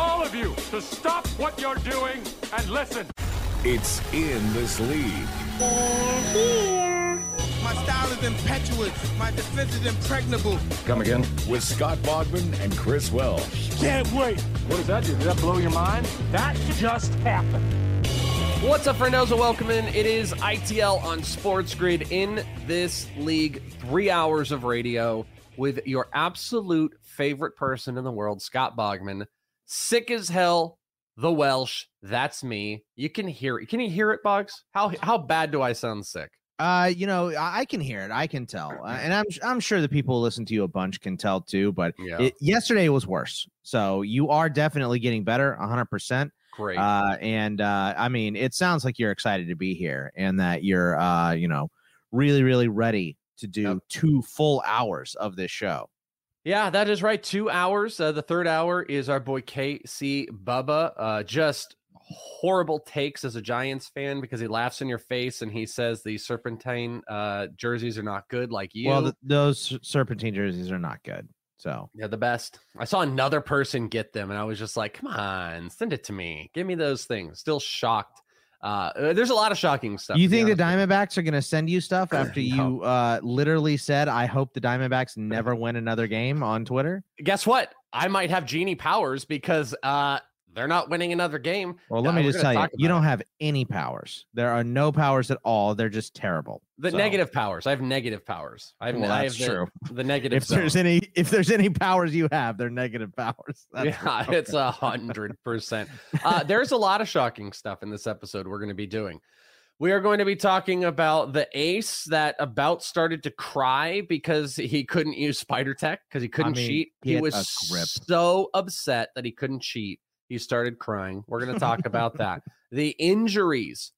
all of you to stop what you're doing and listen. It's in this league. My style is impetuous. My defense is impregnable. Come again? With Scott Bogman and Chris Welsh. Can't wait. What does that do? Did that blow your mind? That just happened. What's up, friendos, and welcome in. It is ITL on Sports Grid in this league. Three hours of radio with your absolute favorite person in the world, Scott Bogman. Sick as hell, the Welsh. That's me. You can hear it. Can you hear it, Bugs? How how bad do I sound sick? Uh, you know, I can hear it. I can tell, uh, and I'm I'm sure the people who listen to you a bunch can tell too. But Yeah. it, yesterday was worse, so you are definitely getting better, 100. percent Great. Uh, and uh, I mean, it sounds like you're excited to be here, and that you're uh, you know, really really ready to do Yep. two full hours of this show. Yeah, that is right. Two hours. Uh, the third hour is our boy KC Bubba. Uh, just horrible takes as a Giants fan because he laughs in your face and he says the Serpentine uh, jerseys are not good like you. Well, th- those serpentine jerseys are not good. So yeah, the best. I saw another person get them and I was just like, come on, send it to me. Give me those things. Still shocked. Uh, uh, there's a lot of shocking stuff. you think the Diamondbacks are going to send you stuff after No. you uh, literally said, "I hope the Diamondbacks never win another game" on Twitter? Guess what? I might have genie powers because uh, they're not winning another game. Well, let me just tell you, you don't it. have any powers. There are no powers at all. They're just terrible. The So, negative powers. I have negative powers. I have, Well, I have the, true. the negative. If there's any, if there's any powers you have, they're negative powers. That's yeah, sure. it's a hundred percent. Uh, There's a lot of shocking stuff in this episode we're going to be doing. We are going to be talking about the ace that about started to cry because he couldn't use Spider Tack because he couldn't mean, cheat. He was so upset that he couldn't cheat. He started crying. We're going to talk about that. The injuries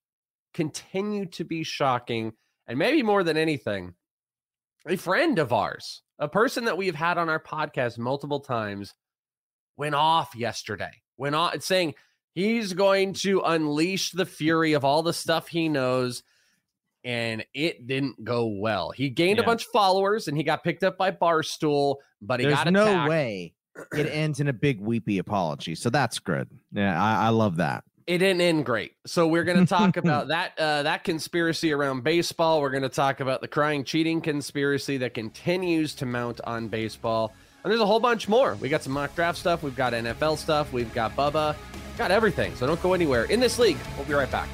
continue to be shocking. And maybe more than anything, a friend of ours, a person that we've had on our podcast multiple times, went off yesterday. Went off saying he's going to unleash the fury of all the stuff he knows. And it didn't go well. He gained a bunch of followers and he got picked up by Barstool, but he There's got no way it ends in a big weepy apology. So that's good. Yeah, I, I love that. it didn't end great. So we're going to talk about that uh, that conspiracy around baseball. We're going to talk about the crying cheating conspiracy that continues to mount on baseball. And there's a whole bunch more. We got some mock draft stuff. We've got NFL stuff. We've got Bubba. Got everything. So don't go anywhere. In this league, we'll be right back.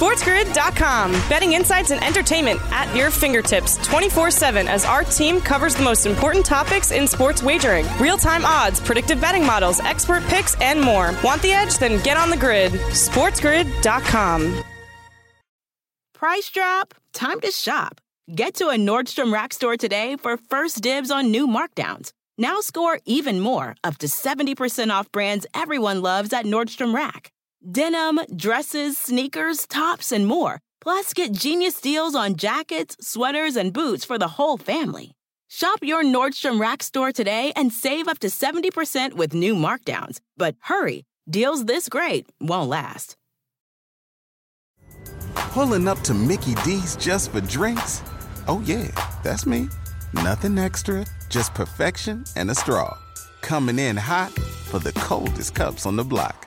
SportsGrid.com. Betting insights and entertainment at your fingertips 24 7 as our team covers the most important topics in sports wagering real time odds, predictive betting models, expert picks, and more. Want the edge? Then get on the grid. SportsGrid.com. Price drop? Time to shop. Get to a Nordstrom Rack store today for first dibs on new markdowns. Now score even more, up to 70% off brands everyone loves at Nordstrom Rack. Denim, dresses, sneakers, tops, and more. Plus, get genius deals on jackets, sweaters, and boots for the whole family. Shop your Nordstrom Rack store today and save up to 70% with new markdowns. But hurry, deals this great won't last. Pulling up to Mickey D's just for drinks? Oh, yeah, that's me. Nothing extra, just perfection and a straw. coming in hot for the coldest cups on the block.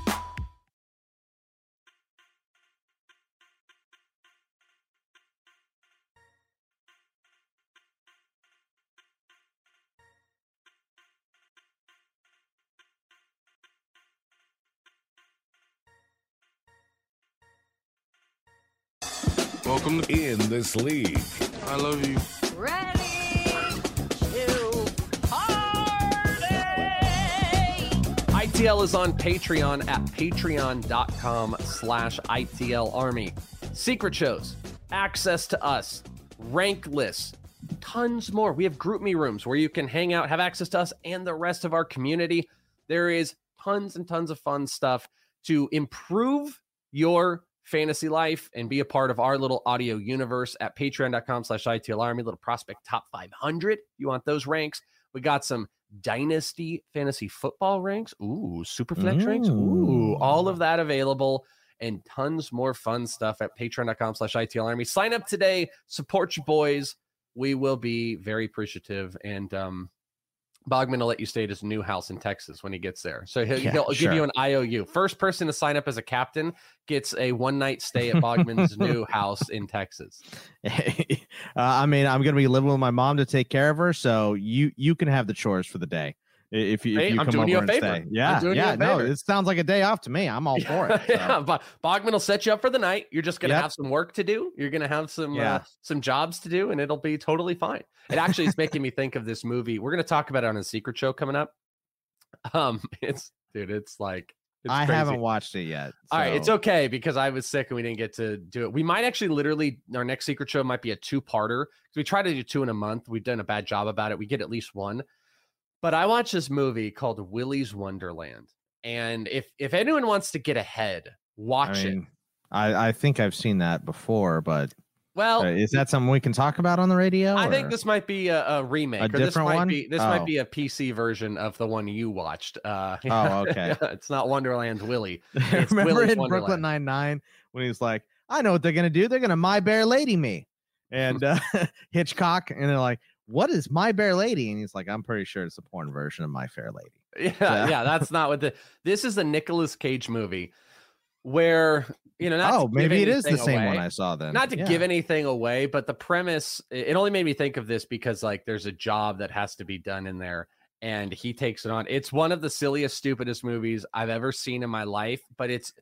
Welcome In this league, I love you. Ready to party! ITL is on Patreon at patreon.com slash ITL Army. Secret shows, access to us, rank lists, tons more. We have group me rooms where you can hang out, have access to us and the rest of our community. There is tons and tons of fun stuff to improve your fantasy life and be a part of our little audio universe at patreon.com slash ITL Army, little prospect top 500. You want those ranks? We got some dynasty fantasy football ranks. Ooh, super flex ranks. Ooh, all of that available and tons more fun stuff at patreon.com slash ITL Army. Sign up today, support your boys. We will be very appreciative. And um, Bogman will let you stay at his new house in Texas when he gets there. So he'll, Yeah, he'll give you an IOU. First person to sign up as a captain gets a one night stay at Bogman's new house in Texas. uh, I mean, I'm gonna be living with my mom to take care of her, so you you can have the chores for the day if you, if you I'm come doing you a favor. stay. Yeah, yeah. No, it sounds like a day off to me. I'm all for it. so. yeah, but Bogman will set you up for the night. You're just gonna Yep. have some work to do. You're gonna have some uh, some jobs to do, and it'll be totally fine. It actually is making me think of this movie. We're gonna talk about it on a secret show coming up. Um, it's dude, it's like it's I crazy. haven't watched it yet. All right, it's okay because I was sick and we didn't get to do it. We might actually literally our next secret show might be a two-parter we try to do two in a month. We've done a bad job about it. We get at least one. But I watched this movie called Willy's Wonderland, and if if anyone wants to get ahead, watch I it. I, I think I've seen that before, but Well, uh, is that something we can talk about on the radio? I think this might be a, a remake, or this different might one? be this Oh. might be a PC version of the one you watched. Uh, Oh, okay. it's not Wonderland's Willie. It's Remember Willy's in Brooklyn Wonderland. Nine Nine when he's like, "I know what they're gonna do. They're gonna My Bear Lady me," and uh, Hitchcock, and they're like, "What is My Bear Lady?" And he's like, "I'm pretty sure it's a porn version of My Fair Lady." Yeah, Yeah. yeah, that's not what the. This is a Nicolas Cage movie where you know. Not oh, maybe it is the same one I saw then. Not to Yeah. give anything away, but the premise. It it only made me think of this because like there's a job that has to be done in there, and he takes it on. It's one of the silliest, stupidest movies I've ever seen in my life, but it's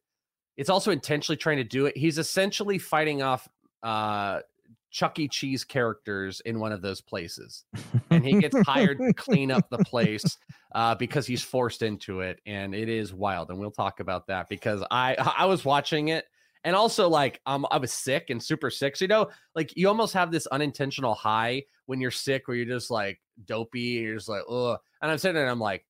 it's also intentionally trying to do it. He's essentially fighting off uh Chuck E. Cheese characters in one of those places. And he gets hired to clean up the place uh, because he's forced into it. And it is wild. And we'll talk about that because I I was watching it and also like um I was sick and super sick. So you know, like you almost have this unintentional high when you're sick where you're just like dopey you're just like, ugh. And I'm sitting there and I'm like,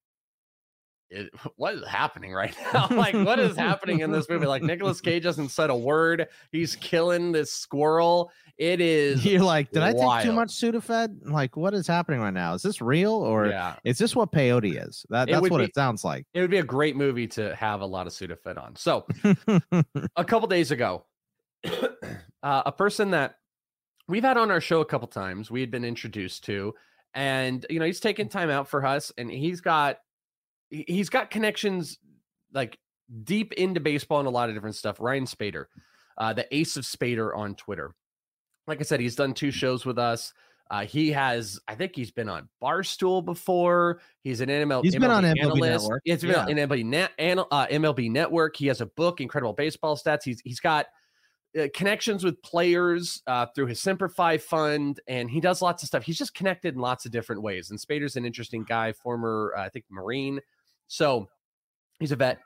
it, what is happening right now? like, what is happening in this movie? Like, Nicolas Cage hasn't said a word. He's killing this squirrel. It is. You're like, did I take too much Sudafed? Like, what is happening right now? Is this real or yeah, is this what peyote is? That that's would what be- it sounds like. it would be a great movie to have a lot of Sudafed on. So, a couple days ago, uh, a person that we've had on our show a couple times, we had been introduced to, and you know, he's taken time out for us, and he's got he's got connections like deep into baseball and a lot of different stuff. Ryan Spader, uh, the Ace of Spader on Twitter. Like I said, he's done two shows with us. Uh, he has, I think he's been on Barstool before. He's an ML, He's been on MLB analyst. Network, He's been yeah. on MLB, net, uh, MLB Network. He has a book, Incredible Baseball Stats. He's he's got uh, connections with players uh, through his Simplify Fund, and he does lots of stuff. He's just connected in lots of different ways. And Spader's an interesting guy, former, uh, I think, Marine. So he's a vet.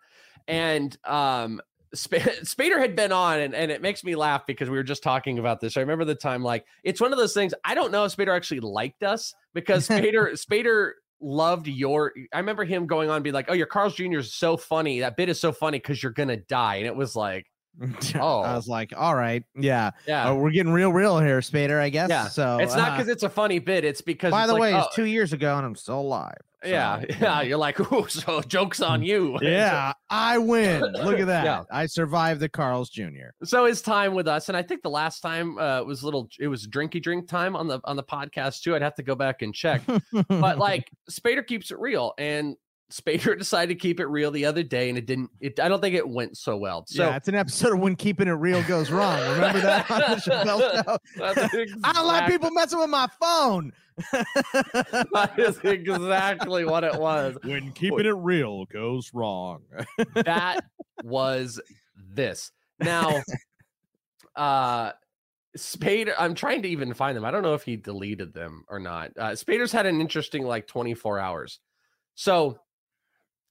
And um, Sp- Spader had been on, and, and it makes me laugh because we were just talking about this. I remember the time, like, it's one of those things. I don't know if Spader actually liked us because Spader, Spader loved your. I remember him going on and be like, "Oh, your Carl's Jr. is so funny. That bit is so funny because you're gonna die." And it was like, Oh. I was like, all right, yeah, Yeah. uh, we're getting real, real here, Spader. I guess. Yeah. So it's not uh, because it's a funny bit. It's because By the like, way, oh, it's two years ago, and I'm still alive. so, yeah, yeah. You're like, oh, so jokes on you. Yeah, I win. Look at that. Yeah. I survived the Carl's Jr. so his time with us, and I think the last time uh, was a little. It was drinky drink time on the on the podcast too. I'd have to go back and check. but like Spader keeps it real, and Spader decided to keep it real the other day, and it didn't. It I don't think it went so well. So yeah, it's an episode of when keeping it real goes wrong. Remember that on the Chappelle show? That's I don't like people messing with my phone. that is exactly what it was. when keeping it real goes wrong. that was this. Now, uh, Spader, I'm trying to even find them. I don't know if he deleted them or not. Uh, Spader's had an interesting like 24 hours. So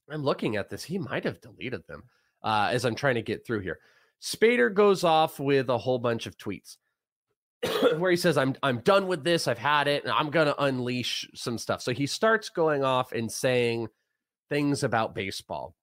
I'm looking at this. He might have deleted them uh, as I'm trying to get through here. Spader goes off with a whole bunch of tweets where he says, I'm I'm done with this. I've had it, and I'm gonna unleash some stuff. So he starts going off and saying things about baseball.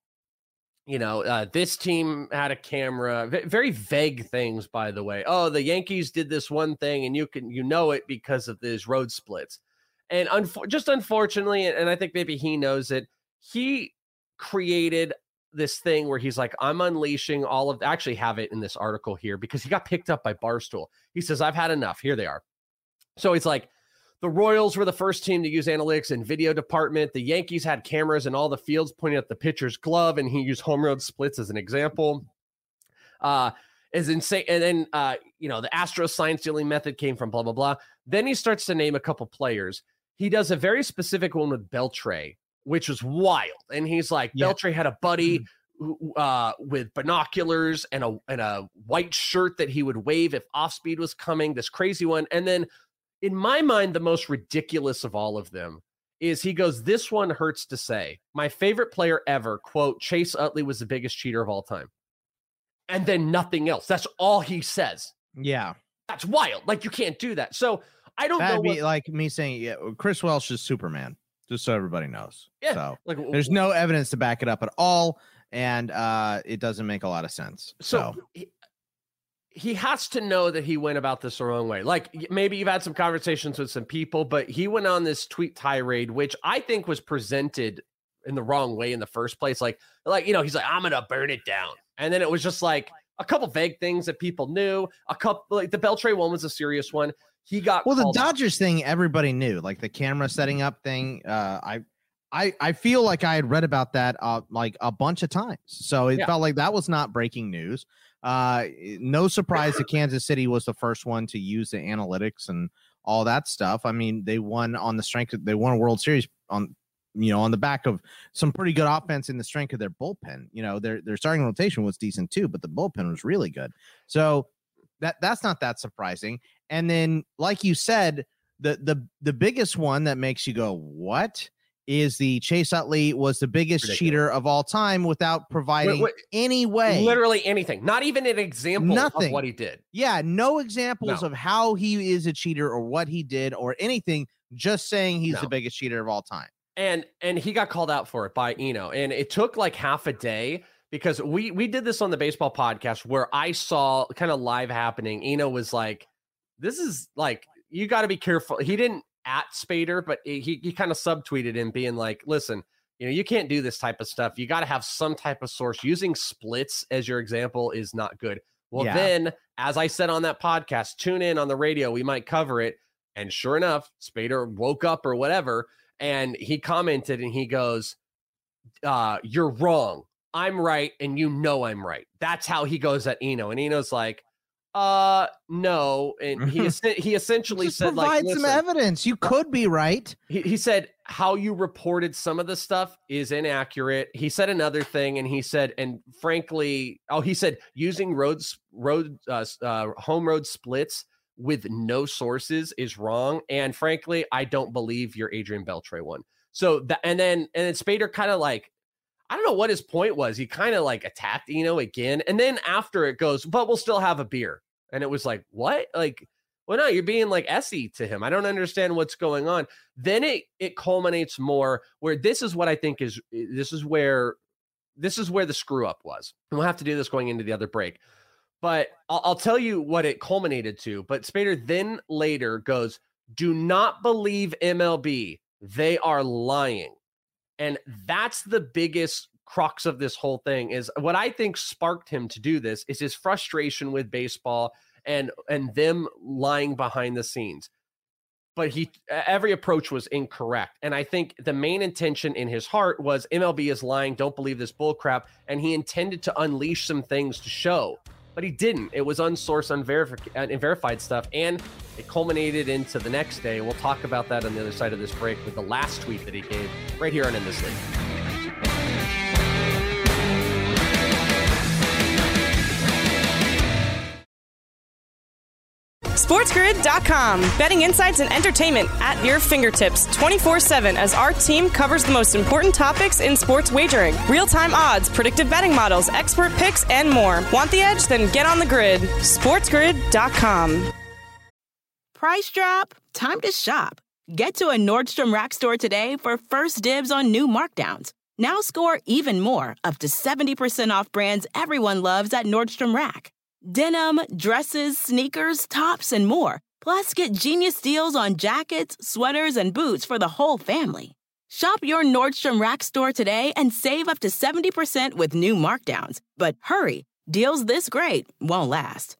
You know, uh, this team had a camera, v- very vague things, by the way. Oh, the Yankees did this one thing, and you can you know it because of these road splits. And unfor- just unfortunately, and I think maybe he knows it, he created this thing where he's like, I'm unleashing all of. Actually have it in this article here because he got picked up by Barstool. He says, I've had enough. Here they are. So it's like the Royals were the first team to use analytics and video department. The Yankees had cameras in all the fields pointing at the pitcher's glove, and he used home road splits as an example. Uh, is insane. And then, uh, you know, the Astro sign stealing method came from blah, blah, blah. Then he starts to name a couple players. He does a very specific one with Beltre, which was wild. And he's like, Yeah. Beltre had a buddy who, uh, with binoculars and a and a white shirt that he would wave if off speed was coming. This crazy one, and then in my mind, the most ridiculous of all of them is he goes, This one hurts to say. My favorite player ever, quote, Chase Utley was the biggest cheater of all time. And then nothing else. That's all he says. yeah, That's wild. Like you can't do that. So I don't know. that'd be What, like me saying, yeah, Chris Welsh is Superman, just so everybody knows. Yeah, So like there's no evidence to back it up at all, and uh, it doesn't make a lot of sense. so So, he, he has to know that he went about this the wrong way. Like maybe you've had some conversations with some people, but he went on this tweet tirade, which I think was presented in the wrong way in the first place. Like, like you know, he's like, "I'm gonna burn it down," and then it was just like a couple vague things that people knew. A couple, like the Beltre one was a serious one. He got well, the out. Dodgers thing, everybody knew, like the camera setting up thing. Uh, I, I, I feel like I had read about that uh, like a bunch of times, so it Yeah. felt like that was not breaking news. Uh, no surprise that Kansas City was the first one to use the analytics and all that stuff. I mean, they won on the strength of they won a World Series on you know on the back of some pretty good offense in the strength of their bullpen. You know, their their starting rotation was decent too, but the bullpen was really good. So that that's not that surprising. And then, like you said, the the the biggest one that makes you go, "What?" is the Chase Utley was the biggest Ridiculous. cheater of all time without providing wait. any way. literally anything, not even an example of Nothing. what he did. Yeah, no examples No. of how he is a cheater or what he did or anything. Just saying he's No. the biggest cheater of all time. and and he got called out for it by Eno, and it took like half a day because we we did this on the baseball podcast where I saw kind of live happening. Eno was like, "This is like you got to be careful." He didn't at Spader, but he he kind of subtweeted him, being like, "Listen." You know, you can't do this type of stuff. You got to have some type of source. Using splits as your example is not good. Well, Yeah. then, as I said on that podcast, tune in on the radio. We might cover it. And sure enough, Spader woke up or whatever, and he commented and he goes, uh, You're wrong. I'm right, and you know I'm right. That's how he goes at Eno. And Eno's like, uh no. And he he essentially Just said, provide like, some evidence. You could be right. he, he said how you reported some of the stuff is inaccurate he said another thing and he said and frankly oh he said using roads road uh, uh, home road splits with no sources is wrong and frankly i don't believe your adrian beltre one so that and then and then spader kind of like i don't know what his point was he kind of like attacked eno again and then after it goes but we'll still have a beer and it was like what like well, no, you're being like Essie to him. I don't understand what's going on. Then it it culminates more where this is what I think is this is where this is where the screw up was. And we'll have to do this going into the other break. But I'll, I'll tell you what it culminated to. But Spader then later goes, Do not believe MLB. They are lying. And that's the biggest crux of this whole thing is what I think sparked him to do this is his frustration with baseball and and them lying behind the scenes. But he every approach was incorrect. And I think the main intention in his heart was MLB is lying, don't believe this bull crap. And he intended to unleash some things to show but he didn't. It was unsourced, unverified, uh, unverified stuff, and it culminated into the next day. We'll talk about that on the other side of this break with the last tweet that he gave right here on In This League. SportsGrid.com. Betting insights and entertainment at your fingertips 24 7 as our team covers the most important topics in sports wagering real time odds, predictive betting models, expert picks, and more. Want the edge? Then get on the grid. SportsGrid.com. Price drop? Time to shop. Get to a Nordstrom Rack store today for first dibs on new markdowns. Now score even more, up to 70% off brands everyone loves at Nordstrom Rack. Denim, dresses, sneakers, tops, and more. Plus, get genius deals on jackets, sweaters, and boots for the whole family. Shop your Nordstrom Rack store today and save up to 70% with new markdowns. But hurry, deals this great won't last.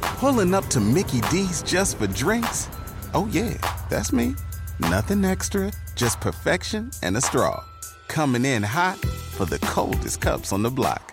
Pulling up to Mickey D's just for drinks? Oh, yeah, that's me. Nothing extra, just perfection and a straw. Coming in hot for the coldest cups on the block.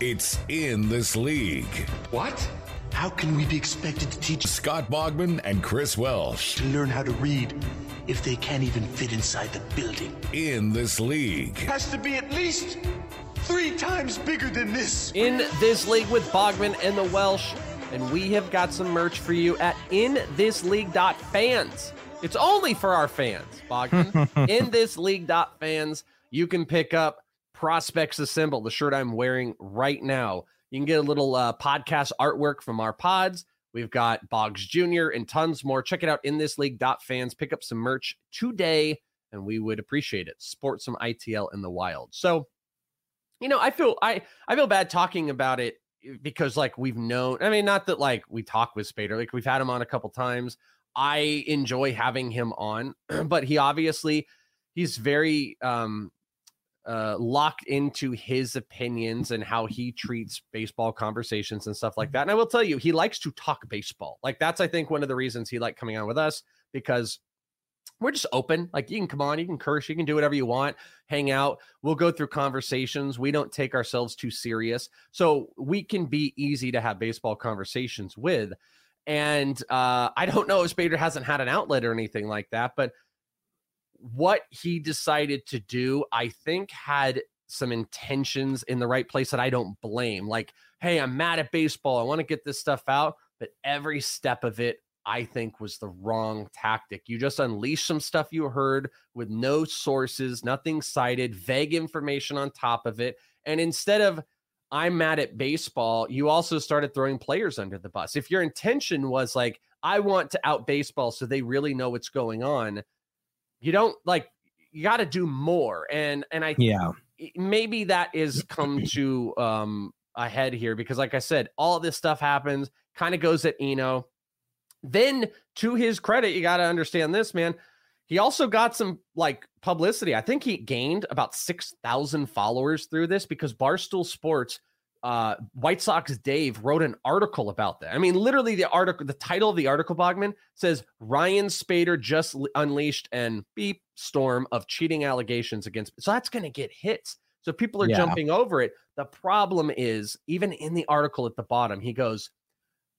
It's in this league. What? How can we be expected to teach Scott Bogman and Chris Welsh to learn how to read if they can't even fit inside the building? In this league. Has to be at least three times bigger than this. In this league with Bogman and the Welsh, and we have got some merch for you at inthisleague.fans. It's only for our fans, Bogman. inthisleague.fans. You can pick up Prospects Assemble, the shirt I'm wearing right now. You can get a little uh, podcast artwork from our pods. We've got Boggs Jr. and tons more. Check it out in this league.fans. Pick up some merch today, and we would appreciate it. Sport some ITL in the wild. So, you know, I feel I I feel bad talking about it eh, because like we've known. I mean, not that like we talk with Spader, like we've had him on a couple times. I enjoy having him on, but he obviously he's very um uh, locked into his opinions and how he treats baseball conversations and stuff like that. And I will tell you, he likes to talk baseball. Like that's I think one of the reasons he liked coming on with us because we're just open. Like you can come on, you can curse, you can do whatever you want, hang out. We'll go through conversations. We don't take ourselves too serious. So we can be easy to have baseball conversations with. And uh, I don't know if Spader hasn't had an outlet or anything like that, but what he decided to do, I think, had some intentions in the right place that I don't blame. Like, hey, I'm mad at baseball. I want to get this stuff out. But every step of it, I think, was the wrong tactic. You just unleashed some stuff you heard with no sources, nothing cited, vague information on top of it. And instead of, I'm mad at baseball, you also started throwing players under the bus. If your intention was like, I want to out baseball so they really know what's going on, you don't like you got to do more and and i yeah. maybe that is come to um a head here because like i said all this stuff happens kind of goes at eno. Then to his credit you got to understand this man he also got some like publicity. I think he gained about 6000 followers through this because barstool sports uh, White Sox Dave wrote an article about that. I mean, literally, the article, the title of the article, Bogman says Ryan Spader just unleashed an beep storm of cheating allegations against. So that's going to get hits. So people are yeah. jumping over it. The problem is, even in the article at the bottom, he goes,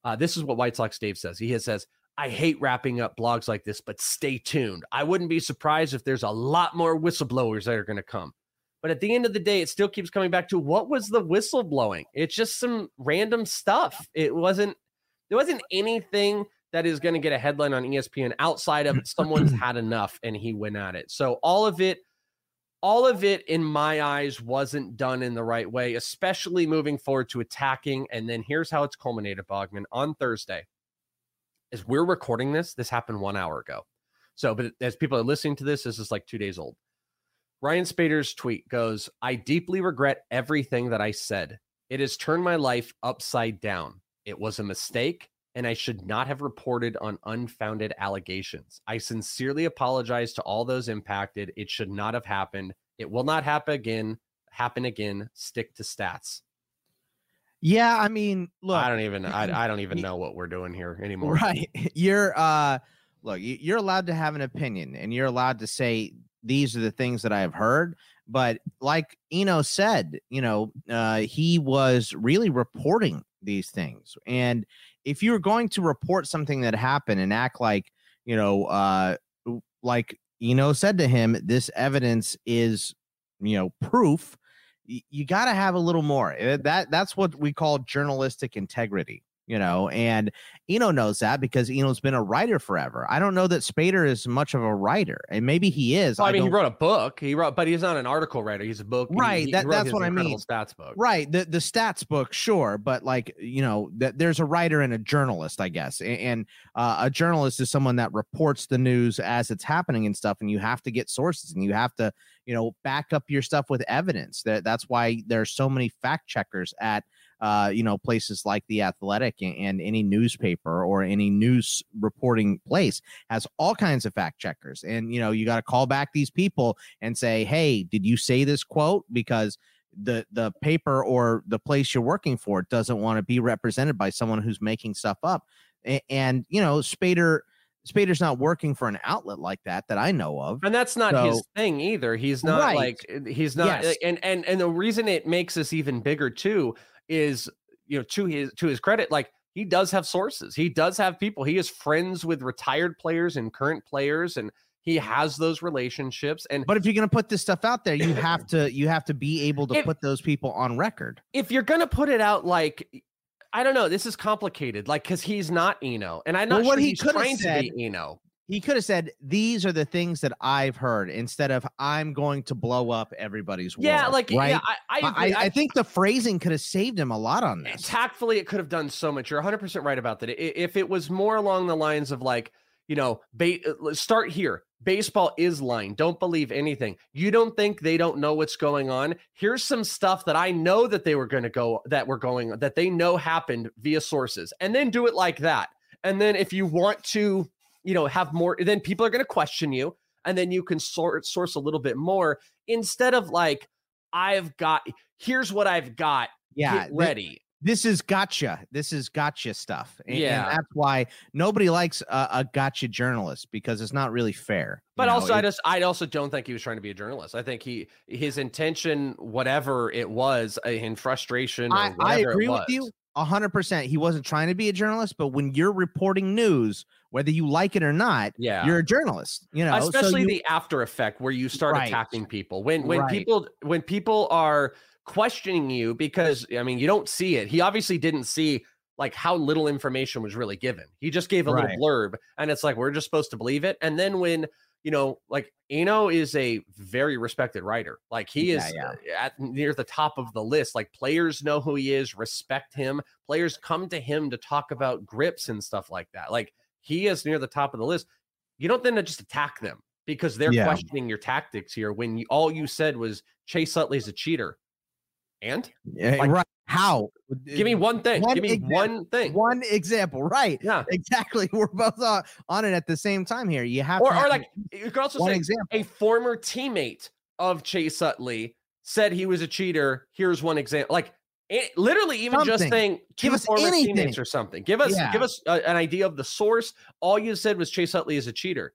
uh, "This is what White Sox Dave says." He says, I hate wrapping up blogs like this, but stay tuned. I wouldn't be surprised if there's a lot more whistleblowers that are going to come. But at the end of the day, it still keeps coming back to what was the whistleblowing? It's just some random stuff. It wasn't there wasn't anything that is going to get a headline on ESPN outside of someone's had enough and he went at it. So all of it all of it in my eyes wasn't done in the right way, especially moving forward to attacking and then here's how it's culminated Bogman on Thursday. As we're recording this, this happened 1 hour ago. So, but as people are listening to this, this is like 2 days old. Ryan Spader's tweet goes, I deeply regret everything that I said. It has turned my life upside down. It was a mistake, and I should not have reported on unfounded allegations. I sincerely apologize to all those impacted. It should not have happened. It will not happen again. Happen again. Stick to stats. Yeah, I mean, look, I don't even I, I don't even know what we're doing here anymore. Right. You're uh look, you- you're allowed to have an opinion and you're allowed to say these are the things that I have heard. But like Eno said, you know, uh, he was really reporting these things. And if you were going to report something that happened and act like, you know, uh, like Eno said to him, this evidence is, you know, proof. You got to have a little more. Uh, That that's what we call journalistic integrity you know, and Eno knows that because Eno's been a writer forever. I don't know that Spader is much of a writer, and maybe he is. Well, I mean, he wrote a book. He wrote, but he's not an article writer. He's a book. Right, he that- wrote that's what I mean. Stats book. right the the stats book, sure, but like you know, that there's a writer and a journalist, I guess, A- and, uh, a journalist is someone that reports the news as it's happening and stuff, and you have to get sources and you have to you know back up your stuff with evidence. That that's why there's so many fact checkers at uh, you know, places like the Athletic and, and any newspaper or any news reporting place has all kinds of fact checkers. And you know, you got to call back these people and say, "Hey, did you say this quote?" Because the the paper or the place you're working for doesn't want to be represented by someone who's making stuff up. A- And you know, Spader Spader's not working for an outlet like that that I know of. and that's not his thing either he's not Right. like he's not Yes. and and and the reason it makes this even bigger too is you know to his to his credit like he does have sources he does have people he is friends with retired players and current players and he mm-hmm. has those relationships and But if you're going to put this stuff out there, you have to you have to be able to If- put those people on record. if you're gonna put it out like I don't know, this is complicated. Like, because he's not Eno, and I'm not Well, what sure he he's coulda trying said- to be Eno. He could have said, "These are the things that I've heard," instead of "I'm going to blow up everybody's Yeah, like right. yeah, I, I, I. I, I think the phrasing could have saved him a lot on this. tactfully it could have done so much you're 100% right about that if it was more along the lines of like you know ba- uh, start here baseball is lying don't believe anything you don't think they don't know what's going on here's some stuff that i know that they were going to go that were going that they know happened via sources and then do it like that and then if you want to you know have more then people are going to question you and then you can sort source a little bit more instead of like i've got here's what i've got Yeah, get ready this is gotcha. This is gotcha stuff. And, and Yeah. that's why nobody likes a, a gotcha journalist because it's not really fair. you But know? also, I just I also don't think he was trying to be a journalist. I think he his intention, whatever it was, uh, in frustration. Or I, I agree with you a hundred percent. He wasn't trying to be a journalist, but when you're reporting news, whether you like it or not, Yeah. you're a journalist. You know, so especially you- the after effect where you start Right. attacking people when when Right. people when people are questioning you because I mean you don't see it. He obviously didn't see like how little information was really given. He just gave a Right. little blurb, and it's like we're just supposed to believe it. And then when you know, like Eno is a very respected writer. Like he is Yeah, uh, at near the top of the list. Like players know who he is, respect him. Players come to him to talk about grips and stuff like that. Like he is near the top of the list. You don't then just attack them because they're Yeah. questioning your tactics here when you, all you said was Chase Utley's a cheater. And Yeah, like, right? How? give me one thing. One give me example. one thing. One example, right? Yeah. Exactly. We're both on, on it at the same time here. You have Or, to or like you could also say example. a former teammate of Chase Utley said he was a cheater. Here's one example. Like it, literally, even just Something. saying Give us former anything. teammates or something. Give us Yeah. give us a- an idea of the source. All you said was Chase Utley is a cheater.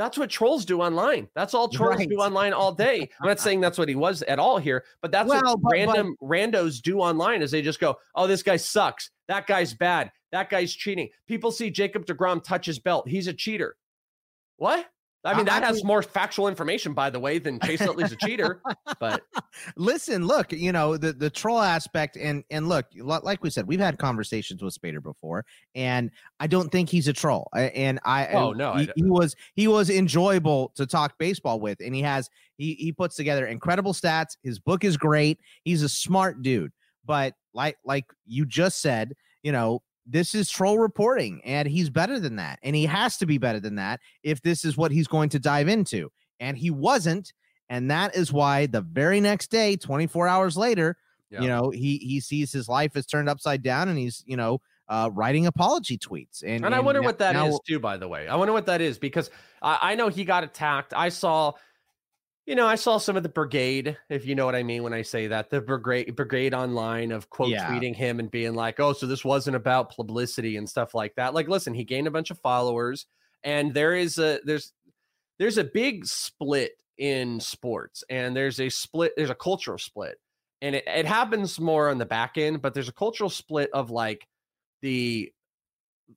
That's what trolls do online. That's all trolls Right. do online all day. I'm not saying that's what he was at all here, but that's Well, what but- but- random randos do online is they just go, "Oh, this guy sucks. That guy's bad. that guy's cheating. People see Jacob DeGrom touch his belt. He's a cheater. What? I mean, that has more factual information, by the way, than Chase Utley's a cheater. But listen, look, you know the the troll aspect, and and look, like we said, we've had conversations with Spader before, and I don't think he's a troll. And I, oh no, he, he was he was enjoyable to talk baseball with, and he has he he puts together incredible stats. His book is great. He's a smart dude, but like like you just said, you know, this is troll reporting and he's better than that and he has to be better than that if this is what he's going to dive into and he wasn't and that is why the very next day 24 hours later you know he he sees his life is turned upside down and he's you know uh, writing apology tweets and, and, and I wonder now, what that now, is too by the way I wonder what that is because I, I know he got attacked I saw you know, I saw some of the brigade, if you know what I mean when I say that, the brigade brigade online of quote yeah. tweeting him and being like, "Oh, so this wasn't about publicity and stuff like that." Like, listen, he gained a bunch of followers, and there is a there's there's a big split in sports, and there's a split, there's a cultural split, and it, it happens more on the back end, but there's a cultural split of like the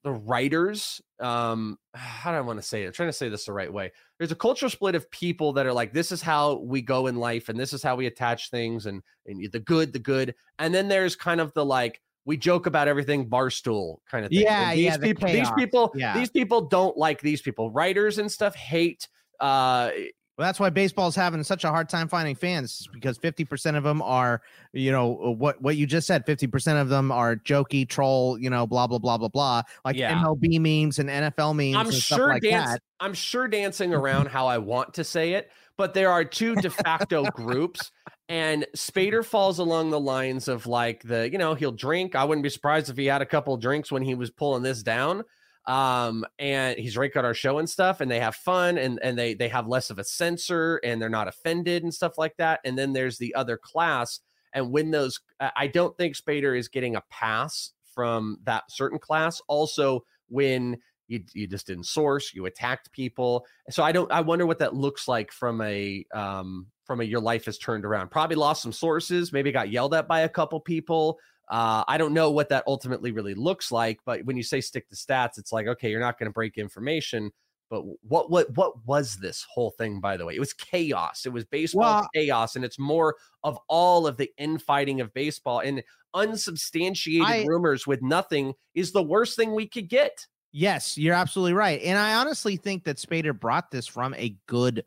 the writers um how do i want to say it? I'm trying to say this the right way. There's a cultural split of people that are like this is how we go in life and this is how we attach things and, and the good the good and then there's kind of the like we joke about everything barstool kind of thing yeah and these yeah, people these people yeah. these people don't like these people. Writers and stuff hate uh well, that's why baseball's having such a hard time finding fans because 50% of them are, you know, what what you just said, 50% of them are jokey, troll, you know, blah blah blah blah blah, like yeah. MLB memes and NFL memes I'm and sure stuff like dance. I'm sure dancing around how I want to say it, but there are two de facto groups and Spader falls along the lines of like the, you know, he'll drink. I wouldn't be surprised if he had a couple drinks when he was pulling this down um and he's right on our show and stuff and they have fun and and they they have less of a censor and they're not offended and stuff like that and then there's the other class and when those i don't think spader is getting a pass from that certain class. Also when you, you just didn't source you attacked people. So i don't i wonder what that looks like from a um from a your life has turned around. Probably lost some sources maybe got yelled at by a couple people uh, I don't know what that ultimately really looks like, but when you say stick to stats, it's like okay, you're not going to break information. But what what what was this whole thing? By the way, it was chaos. It was baseball chaos, and it's more of all of the infighting of baseball and unsubstantiated I, rumors with nothing is the worst thing we could get. Yes, you're absolutely right, and I honestly think that Spader brought this from a good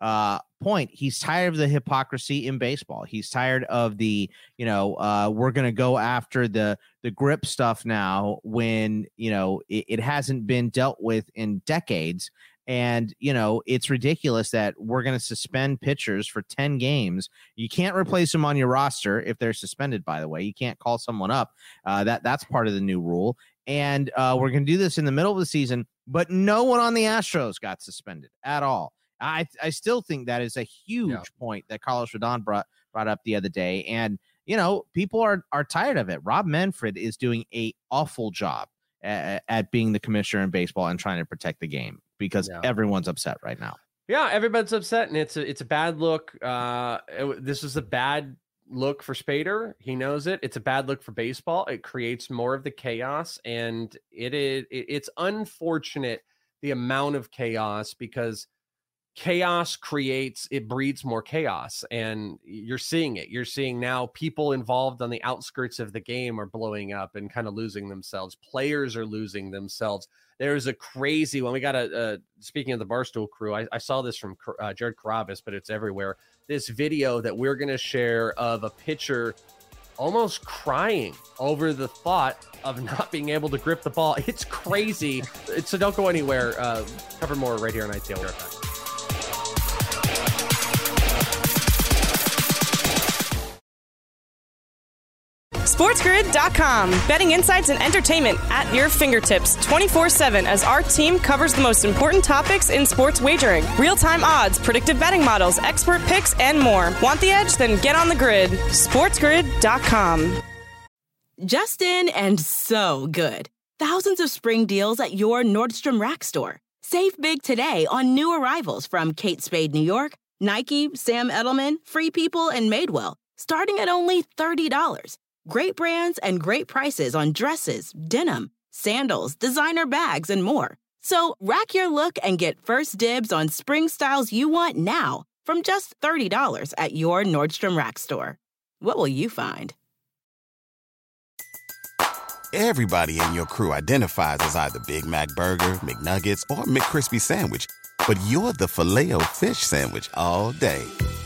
uh point he's tired of the hypocrisy in baseball. He's tired of the you know uh we're gonna go after the the grip stuff now when you know it, it hasn't been dealt with in decades. And you know it's ridiculous that we're going to suspend pitchers for 10 games. You can't replace them on your roster if they're suspended by the way. You can't call someone up. Uh, that that's part of the new rule. And uh, we're going to do this in the middle of the season but no one on the astros got suspended at all I I still think that is a huge yeah. point that Carlos Rodon brought brought up the other day, and you know people are are tired of it. Rob Manfred is doing a awful job at, at being the commissioner in baseball and trying to protect the game because yeah. everyone's upset right now. Yeah, everybody's upset, and it's a it's a bad look. Uh, it, this is a bad look for Spader. He knows it. It's a bad look for baseball. It creates more of the chaos, and it is it, it's unfortunate the amount of chaos because chaos creates it breeds more chaos and you're seeing it. You're seeing now people involved on the outskirts of the game are blowing up and kind of losing themselves. Players are losing themselves. There's a crazy one we got a uh, speaking of the barstool crew I, I saw this from uh, jared Carrabis, but it's everywhere. This video that we're going to share of a pitcher almost crying over the thought of not being able to grip the ball. It's crazy. So don't go anywhere uh, cover more right here on itl SportsGrid.com. Betting insights and entertainment at your fingertips 24 7 as our team covers the most important topics in sports wagering real time odds, predictive betting models, expert picks, and more. Want the edge? Then get on the grid. SportsGrid.com. Justin and so good. Thousands of spring deals at your Nordstrom Rack store. Save big today on new arrivals from Kate Spade New York, Nike, Sam Edelman, Free People, and Madewell, starting at only $30. Great brands and great prices on dresses, denim, sandals, designer bags, and more. So rack your look and get first dibs on spring styles you want now from just $30 at your Nordstrom Rack store. What will you find? Everybody in your crew identifies as either Big Mac Burger, McNuggets, or McCrispy Sandwich. But you're the filet fish Sandwich all day.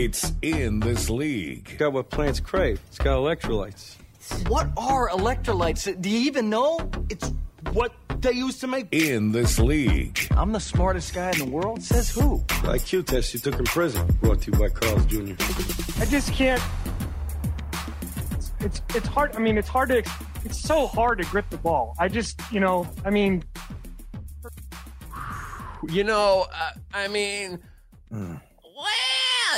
It's in this league. It's Got what plants crave. It's got electrolytes. What are electrolytes? Do you even know? It's what they use to make. In this league. I'm the smartest guy in the world. Says who? The IQ test you took in prison. Brought to you by Carl's Jr. I just can't. It's, it's it's hard. I mean, it's hard to. It's so hard to grip the ball. I just, you know, I mean, You know, uh, I mean, well,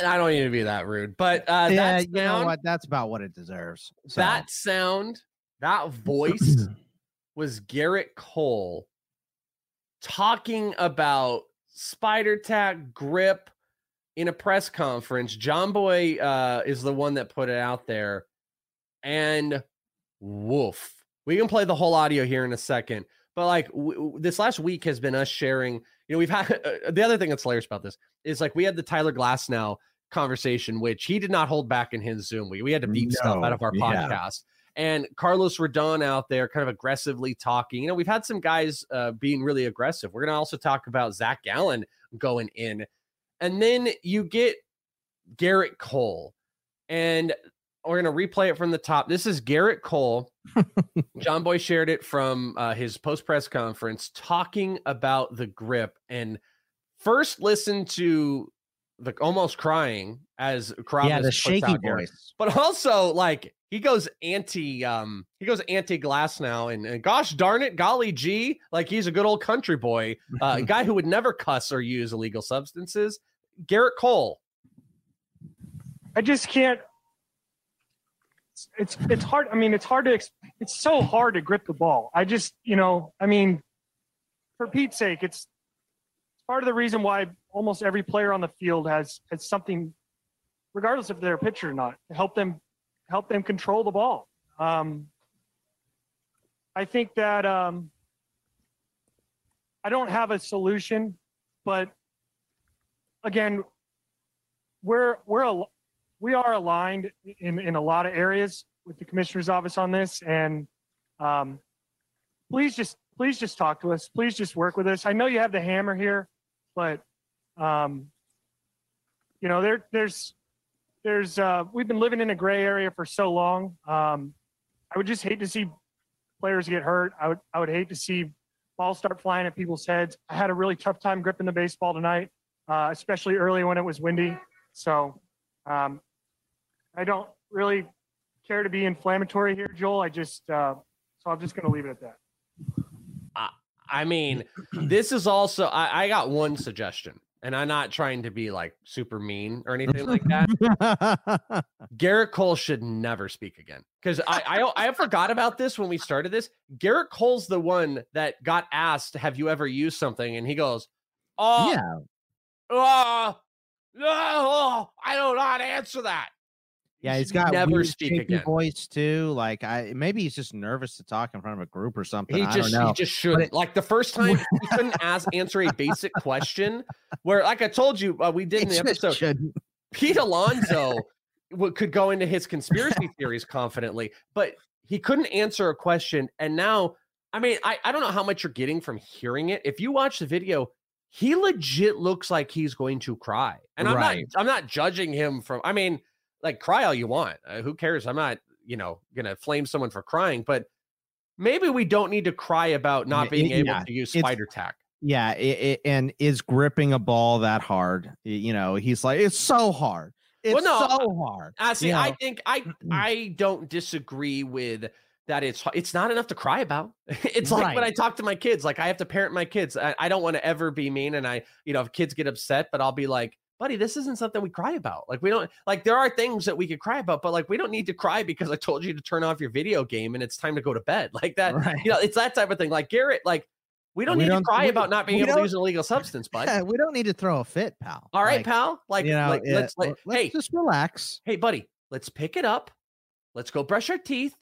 I don't need to be that rude, but uh, yeah, that you know what? That's about what it deserves. So, That sound, that voice was Gerrit Cole talking about spider tack grip in a press conference. Jomboy uh, is the one that put it out there. And woof. We can play the whole audio here in a second. But like w- this last week has been us sharing. You know, we've had uh, the other thing that's hilarious about this is like we had the Tyler Glasnow conversation, which he did not hold back in his Zoom. We, we had to beat stuff out of our yeah. podcast. And Carlos Rodon out there kind of aggressively talking. You know, we've had some guys uh, being really aggressive. We're going to also talk about Zach Gallen going in. And then you get Gerrit Cole. And we're going to replay it from the top. This is Gerrit Cole. Jomboy shared it from uh, his post press conference talking about the grip. And first, listen to the almost crying as Karavis yeah, the puts shaky out here. voice. But also, like he goes anti, um, he goes anti Glasnow, and, and gosh darn it, golly gee, like he's a good old country boy, uh, a guy who would never cuss or use illegal substances. Gerrit Cole. I just can't. It's it's, it's hard. I mean, it's hard to. It's so hard to grip the ball. I just, you know, I mean, for Pete's sake, it's, it's part of the reason why almost every player on the field has has something, regardless if they're a pitcher or not, to help them help them control the ball. Um, I think that um, I don't have a solution, but again, we're we're a, we are aligned in in a lot of areas with the commissioner's office on this, and um, please just please just talk to us. Please just work with us. I know you have the hammer here, but um, you know there there's there's uh, we've been living in a gray area for so long. Um, I would just hate to see players get hurt. I would I would hate to see balls start flying at people's heads. I had a really tough time gripping the baseball tonight, uh, especially early when it was windy. So um, I don't really care to be inflammatory here, Joel. I just uh, so I'm just going to leave it at that. I mean, this is also I, I got one suggestion, and I'm not trying to be like super mean or anything like that. Gerrit Cole should never speak again because I, I I forgot about this when we started this. Gerrit Cole's the one that got asked, "Have you ever used something?" And he goes, "Oh, yeah, oh, no, I do not know to answer that." Yeah, he's got never weird, speak again. voice too. Like I maybe he's just nervous to talk in front of a group or something. He I just don't know. he just shouldn't. it- like the first time he couldn't ask answer a basic question. Where, like I told you, uh, we did in the episode. shouldn't. Pete Alonso could go into his conspiracy theories confidently, but he couldn't answer a question. And now, I mean, I, I don't know how much you're getting from hearing it. If you watch the video, he legit looks like he's going to cry. And I'm Right. not I'm not judging him from I mean, like cry all you want. Uh, who cares? I'm not, you know, gonna flame someone for crying, but maybe we don't need to cry about not being it- able yeah, to use spider tack. Yeah, it, it, and is gripping a ball that hard? You know, he's like, it's so hard. It's Well, no, so hard. I see. you I think I I don't disagree with that. It's it's not enough to cry about. It's like when I talk to my kids. Like I have to parent my kids. I, I don't want to ever be mean, and I you know if kids get upset, but I'll be like, buddy, this isn't something we cry about. Like we don't like there are things that we could cry about, but like we don't need to cry because I told you to turn off your video game and it's time to go to bed. Like that. Right. You know, it's that type of thing. Like Gerrit, like we don't We need don't- to cry we- about not being able to use an illegal substance, bud. Yeah, we don't need to throw a fit, pal. All right, Like, pal. Like, you know, like yeah, let's let's hey, just relax. hey, buddy, let's pick it up. Let's go brush our teeth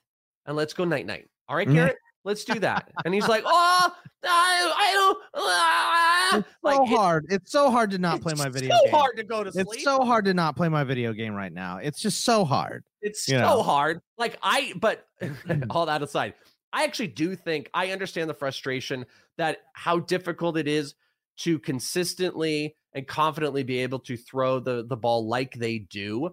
and let's go night night. All right, Mhm. Gerrit, let's do that. And he's like, oh, I, I don't. ah." Like so it- hard. It's so hard to not play my video so game. hard to go to sleep. It's so hard to not play my video game right now. It's just so hard. It's you so know. hard. Like I, but all that aside, I actually do think I understand the frustration that how difficult it is to consistently and confidently be able to throw the the ball like they do.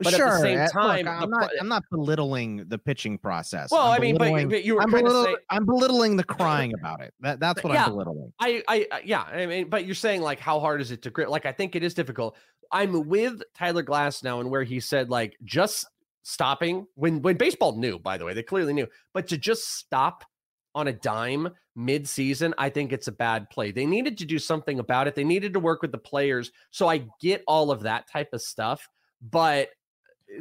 But sure. at the same uh, look, time, I'm the not. I'm not belittling the pitching process. Well, I'm I mean, but- but you were I'm, belittle- say- I'm belittling the crying about it. That that's what Yeah. I'm belittling. I, I, I- yeah, I mean, but you're saying like, how hard is it to grip? Like, I think it is difficult. I'm with Tyler Glasnow, and where he said like, just stopping when when baseball knew, by the way, they clearly knew, but to just stop on a dime mid-season, I think it's a bad play. They needed to do something about it. They needed to work with the players. So I get all of that type of stuff, but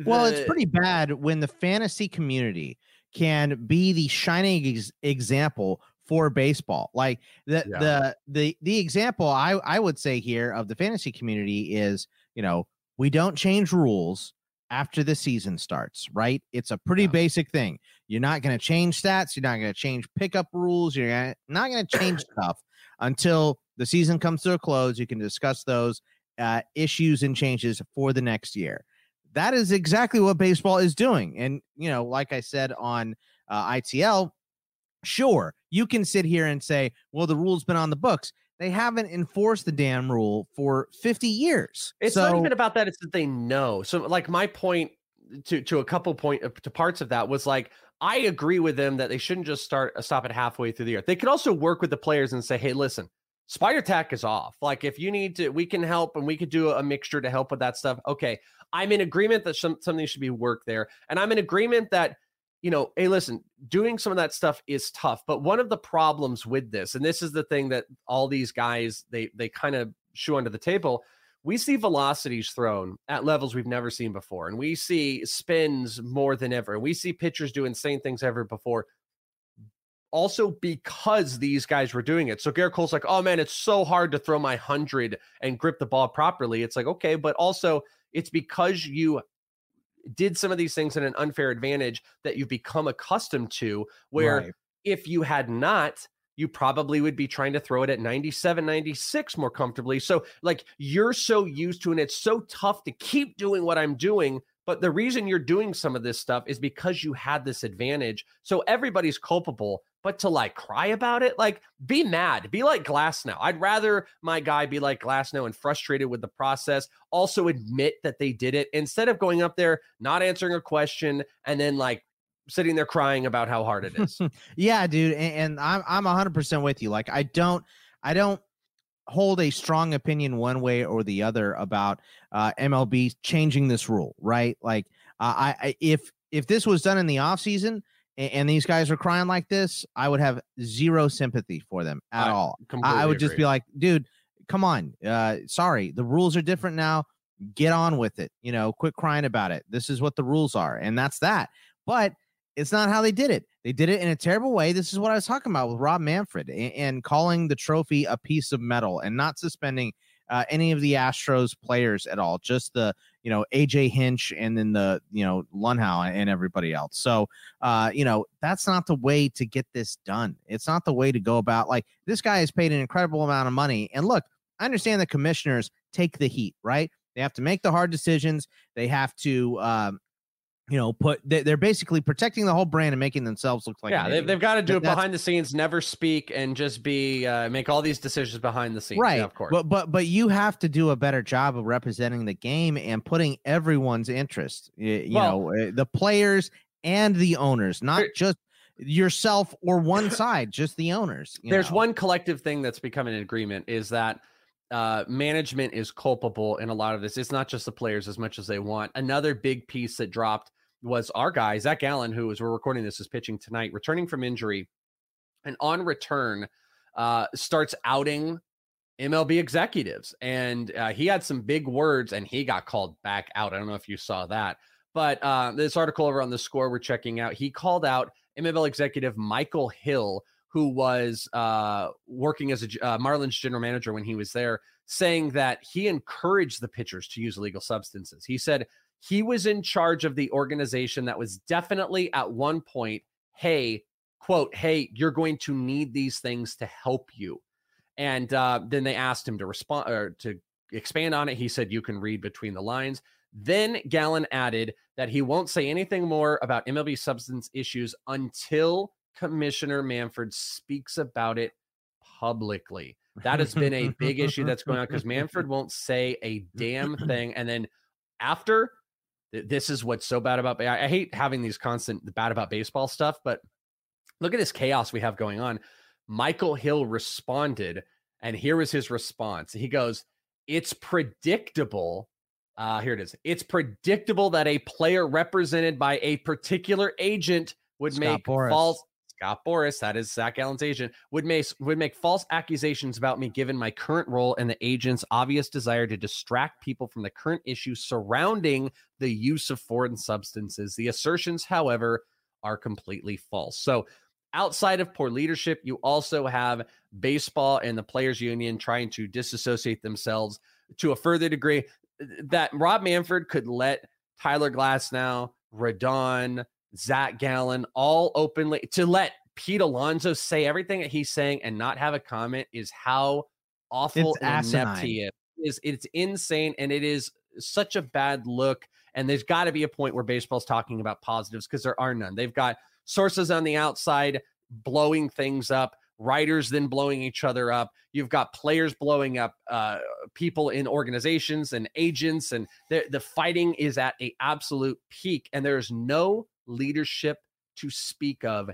Well, it's pretty bad when the fantasy community can be the shining ex- example for baseball. Like the Yeah. the the the example I I would say here of the fantasy community is, you know, we don't change rules after the season starts, right? It's a pretty basic thing. You're not going to change stats, you're not going to change pickup rules, you're gonna- not going to change stuff until the season comes to a close. You can discuss those uh, issues and changes for the next year that is exactly what baseball is doing. And, you know, like I said on uh, ITL, sure, you can sit here and say, well, the rule's been on the books. They haven't enforced the damn rule for 50 years. It's so, not even about that. It's that they know. So, like my point to to a couple point uh, to parts of that was like I agree with them that they shouldn't just start uh, stop it halfway through the year. They could also work with the players and say, hey, listen, Spider Tack is off. Like if you need to, we can help and we could do a mixture to help with that stuff. Okay, I'm in agreement that some, something should be worked there, and I'm in agreement that you know, hey, listen, doing some of that stuff is tough. But one of the problems with this, and this is the thing that all these guys they they kind of shoe under the table. We see velocities thrown at levels we've never seen before, and we see spins more than ever. And we see pitchers do insane things ever before. Also, because these guys were doing it. So Gerrit Cole's like, oh man, it's so hard to throw my hundred and grip the ball properly. It's like, okay, but also it's because you did some of these things in an unfair advantage that you've become accustomed to where Right. if you had not you probably would be trying to throw it at 97 96 more comfortably so like you're so used to and it's so tough to keep doing what i'm doing but the reason you're doing some of this stuff is because you had this advantage so everybody's culpable but to like cry about it like be mad be like Glasnow i'd rather my guy be like Glasnow and frustrated with the process also admit that they did it instead of going up there not answering a question and then like sitting there crying about how hard it is yeah, dude, and, and I'm I'm 100 percent with you. Like I don't I don't hold a strong opinion one way or the other about uh, MLB changing this rule, right? Like uh, I, I if if this was done in the off season and, and these guys are crying like this, I would have zero sympathy for them at I all. I, would just be like, dude, come on. Uh, sorry, the rules are different now. Get on with it. You know, quit crying about it. This is what the rules are, and that's that. But it's not how they did it. They did it in a terrible way. This is what I was talking about with Rob Manfred and, and calling the trophy a piece of metal and not suspending uh, any of the Astros players at all. Just the you know AJ Hinch and then the you know Luhnow and everybody else. So uh, you know that's not the way to get this done. It's not the way to go about. Like this guy has paid an incredible amount of money, and look, I understand the commissioners take the heat, right? They have to make the hard decisions. They have to. Um, you know, put they- they're basically protecting the whole brand and making themselves look like yeah, they've, they've got to do That- it behind the scenes, never speak, and just be uh, make all these decisions behind the scenes. right Yeah, of course. but but but you have to do a better job of representing the game and putting everyone's interest you Well- know uh, the players and the owners not just yourself or one side, just the owners. There's know? one collective thing that's become an agreement is that uh, management is culpable in a lot of this. It's not just the players as much as they want. Another big piece that dropped was our guy, Zach Gallen, who, as we're recording this, is pitching tonight, returning from injury. And on return, uh, starts outing MLB executives. And uh, he had some big words and he got called back out. I don't know if you saw that. But uh, this article over on the score we're checking out, he called out MLB executive Michael Hill, who was uh, working as a uh, Marlins general manager when he was there, saying that he encouraged the pitchers to use illegal substances. He said he was in charge of the organization that was definitely at one point, hey, quote, hey, you're going to need these things to help you. And uh, then they asked him to respond or to expand on it. He said, you can read between the lines. Then Gallen added that he won't say anything more about MLB substance issues until Commissioner Manfred speaks about it publicly. That has been a big issue that's going on because Manfred won't say a damn thing. And then after, this is what's so bad about. I hate having these constant bad about baseball stuff, but look at this chaos we have going on. Michael Hill responded, and here is his response. He goes, It's predictable. Uh, here it is. It's predictable that a player represented by a particular agent would Scott make Boras. false Scott Boras, that is Zach Gallen's agent, would make would make false accusations about me given my current role and the agent's obvious desire to distract people from the current issues surrounding the use of foreign substances. The assertions, however, are completely false. So outside of poor leadership, you also have baseball and the players union trying to disassociate themselves to a further degree uh, that Rob Manfred could let Tyler Glass now, Rodon, Zach Gallen all openly to let Pete Alonso say everything that he's saying and not have a comment is how awful It's and inept he is. It's, it's insane and it is such a bad look. And there's got to be a point where baseball's talking about positives because there are none. They've got sources on the outside blowing things up, writers then blowing each other up. You've got players blowing up uh, people in organizations and agents, and the the fighting is at a absolute peak. And there's no leadership to speak of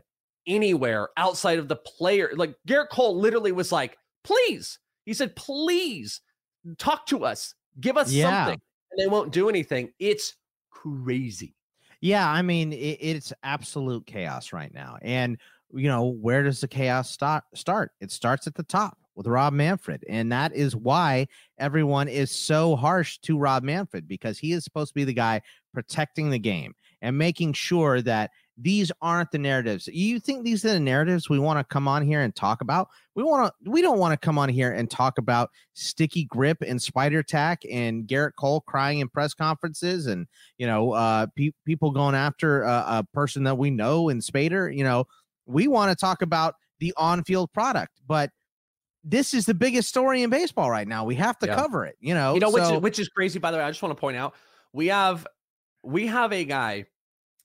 anywhere outside of the player. Like Gerrit Cole literally was like, "Please," he said, "Please talk to us, give us Yeah. something," and they won't do anything. It's crazy. Yeah, I mean it, it's absolute chaos right now. And you know, where does the chaos start start? It starts at the top with Rob Manfred. And that is why everyone is so harsh to Rob Manfred because he is supposed to be the guy protecting the game and making sure that these aren't the narratives. You think these are the narratives we want to come on here and talk about? We want to we don't want to come on here and talk about sticky grip and spider tack and Gerrit Cole crying in press conferences and you know uh pe- people going after a, a person that we know in Spader, you know, we want to talk about the on-field product, but this is the biggest story in baseball right now. We have to Yeah. cover it, you know. you know which so- is, which is crazy by the way i just want to point out we have we have a guy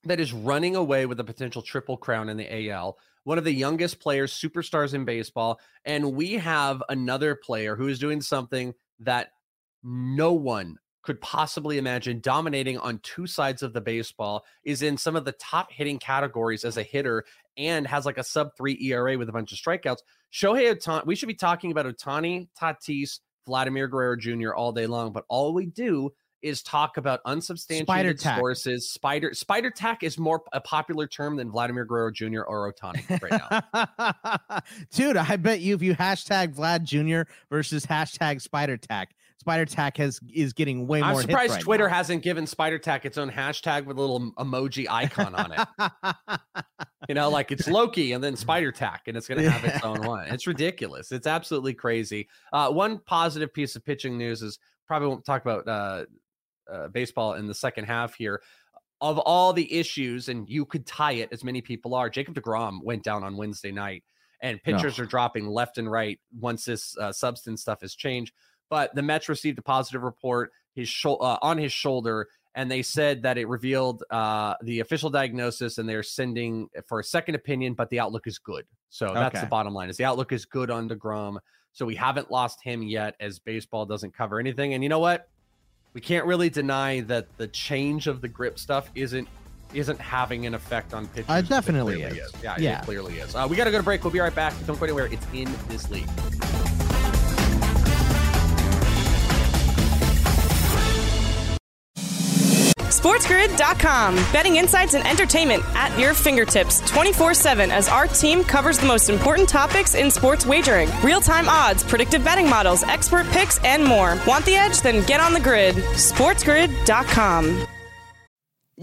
that is running away with a potential triple crown in the al one of the youngest players superstars in baseball and we have another player who is doing something that no one could possibly imagine dominating on two sides of the baseball is in some of the top hitting categories as a hitter and has like a sub three ERA with a bunch of strikeouts. Shohei Ohtani, we should be talking about Ohtani, Tatis, Vladimir Guerrero Jr. all day long, but all we do is talk about unsubstantiated tack. sources. Spider spider tack is more a popular term than Vladimir Guerrero Jr. or Ohtani right now. Dude, I bet you if you hashtag Vlad Jr. versus hashtag Spider Tack, Spider Tack has is getting way more. I'm more. hits surprised right Twitter now. hasn't given Spider Tack its own hashtag with a little emoji icon on it. you know, like it's Loki and then Spider Tack, and it's going to have its own one. It's ridiculous. It's absolutely crazy. Uh, one positive piece of pitching news is probably won't talk about uh, uh, baseball in the second half here. Of all the issues, and you could tie it as many people are, Jacob DeGrom went down on Wednesday night, and pitchers are dropping left and right once this uh, substance stuff has changed. But the Mets received a positive report his shou- uh, on his shoulder, and they said that it revealed uh, the official diagnosis, and they're sending for a second opinion. But the outlook is good, so that's the bottom line. Is the outlook is good on Degrom, so we haven't lost him yet, as baseball doesn't cover anything. And you know what? We can't really deny that the change of the grip stuff isn't isn't having an effect on pitchers. Uh, definitely clearly is. Yeah, Yeah. it clearly is. Uh, we got to go to break. We'll be right back. Don't go anywhere. It's in this league. SportsGrid.com. Betting insights and entertainment at your fingertips 24 7 as our team covers the most important topics in sports wagering real time odds, predictive betting models, expert picks, and more. Want the edge? Then get on the grid. SportsGrid.com.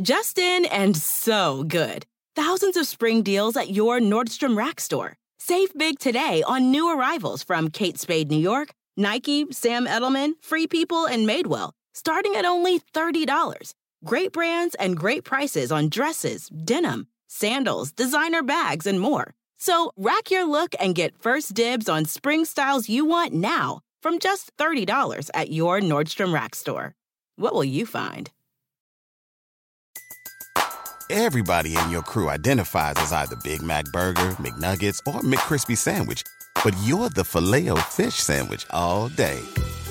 Justin and so good. Thousands of spring deals at your Nordstrom Rack store. Save big today on new arrivals from Kate Spade New York, Nike, Sam Edelman, Free People, and Madewell, starting at only $30. Great brands and great prices on dresses, denim, sandals, designer bags, and more. So rack your look and get first dibs on spring styles you want now from just $30 at your Nordstrom Rack store. What will you find? Everybody in your crew identifies as either Big Mac Burger, McNuggets, or McCrispy Sandwich. But you're the Filet-O-Fish Sandwich all day.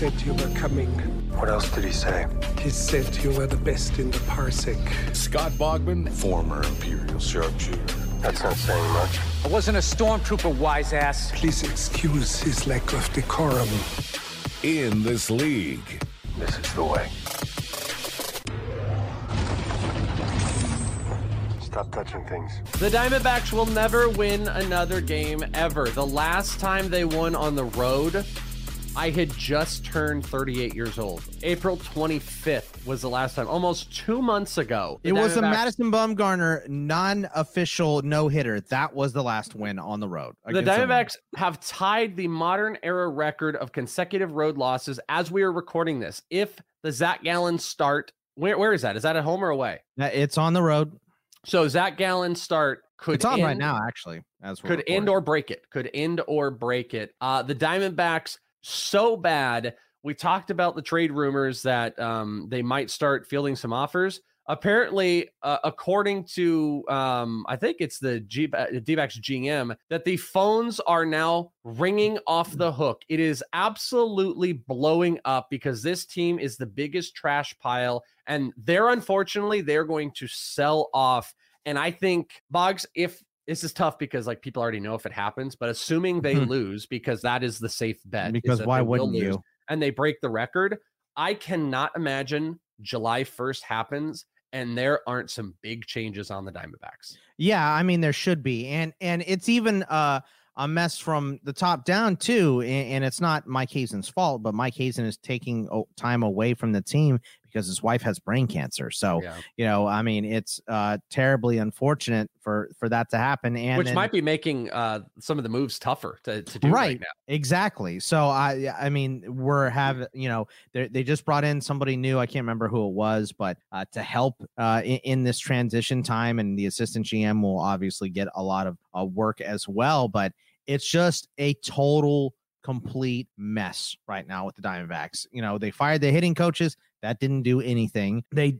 Said you were coming. What else did he say? He said you were the best in the parsec. Scott Bogman, Former Imperial sharpshooter. That's not saying much. I wasn't a stormtrooper, wise ass. Please excuse his lack of decorum. in this league. This is the way. Stop touching things. The Diamondbacks will never win another game ever. The last time they won on the road, I had just turned 38 years old. April 25th was the last time, almost two months ago. It was a Madison Bumgarner non-official no-hitter. That was the last win on the road. The. Diamondbacks have tied the modern era record of consecutive road losses as we are recording this. If the Zach Gallen start, where, where is that? Is that at home or away? Uh, It's on the road. So Zach Gallen start could It's on right now, actually. As could end or break it. Could end or break it. Uh, the Diamondbacks so bad. We talked about the trade rumors that um, they might start fielding some offers. Apparently, uh, according to um, I think it's the G- uh, D-backs GM, that the phones are now ringing off the hook. It is absolutely blowing up because this team is the biggest trash pile, and they're unfortunately they're going to sell off. And I think Boggs, if this is tough because like people already know if it happens, but assuming they Mhm. lose because that is the safe bet. Because why wouldn't lose, you? And they break the record. I cannot imagine July 1st happens and there aren't some big changes on the Diamondbacks. Yeah, I mean there should be, and and it's even uh, a mess from the top down too. And, and it's not Mike Hazen's fault, but Mike Hazen is taking time away from the team because his wife has brain cancer. So Yeah. you know, I mean, it's uh, terribly unfortunate for for that to happen, and Which might be making uh, some of the moves tougher to, to do right, right now. exactly so i i mean we're having you know they they just brought in somebody new i can't remember who it was but uh, to help uh in, in this transition time and the assistant gm will obviously get a lot of uh, work as well but it's just a total complete mess right now with the diamondbacks you know they fired the hitting coaches that didn't do anything they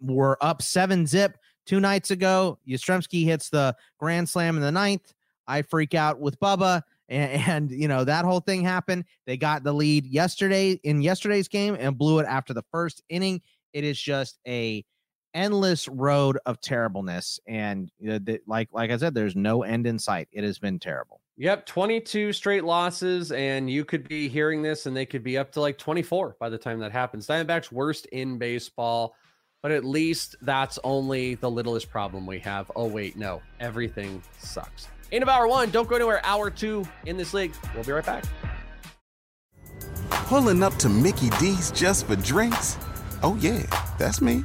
were up seven zip two nights ago Yastrzemski hits the grand slam in the ninth I freak out with Bubba. And, and you know that whole thing happened. They got the lead yesterday in yesterday's game and blew it after the first inning. It is just a endless road of terribleness, and you know, the- like like I said, there's no end in sight. It has been terrible. Yep, 22 straight losses, and you could be hearing this, and they could be up to like 24 by the time that happens. Diamondbacks worst in baseball, but at least that's only the littlest problem we have. Oh wait, no, everything sucks. End of hour one. Don't go anywhere. Hour two in this league. We'll be right back. Pulling up to Mickey D's just for drinks? Oh, yeah, that's me.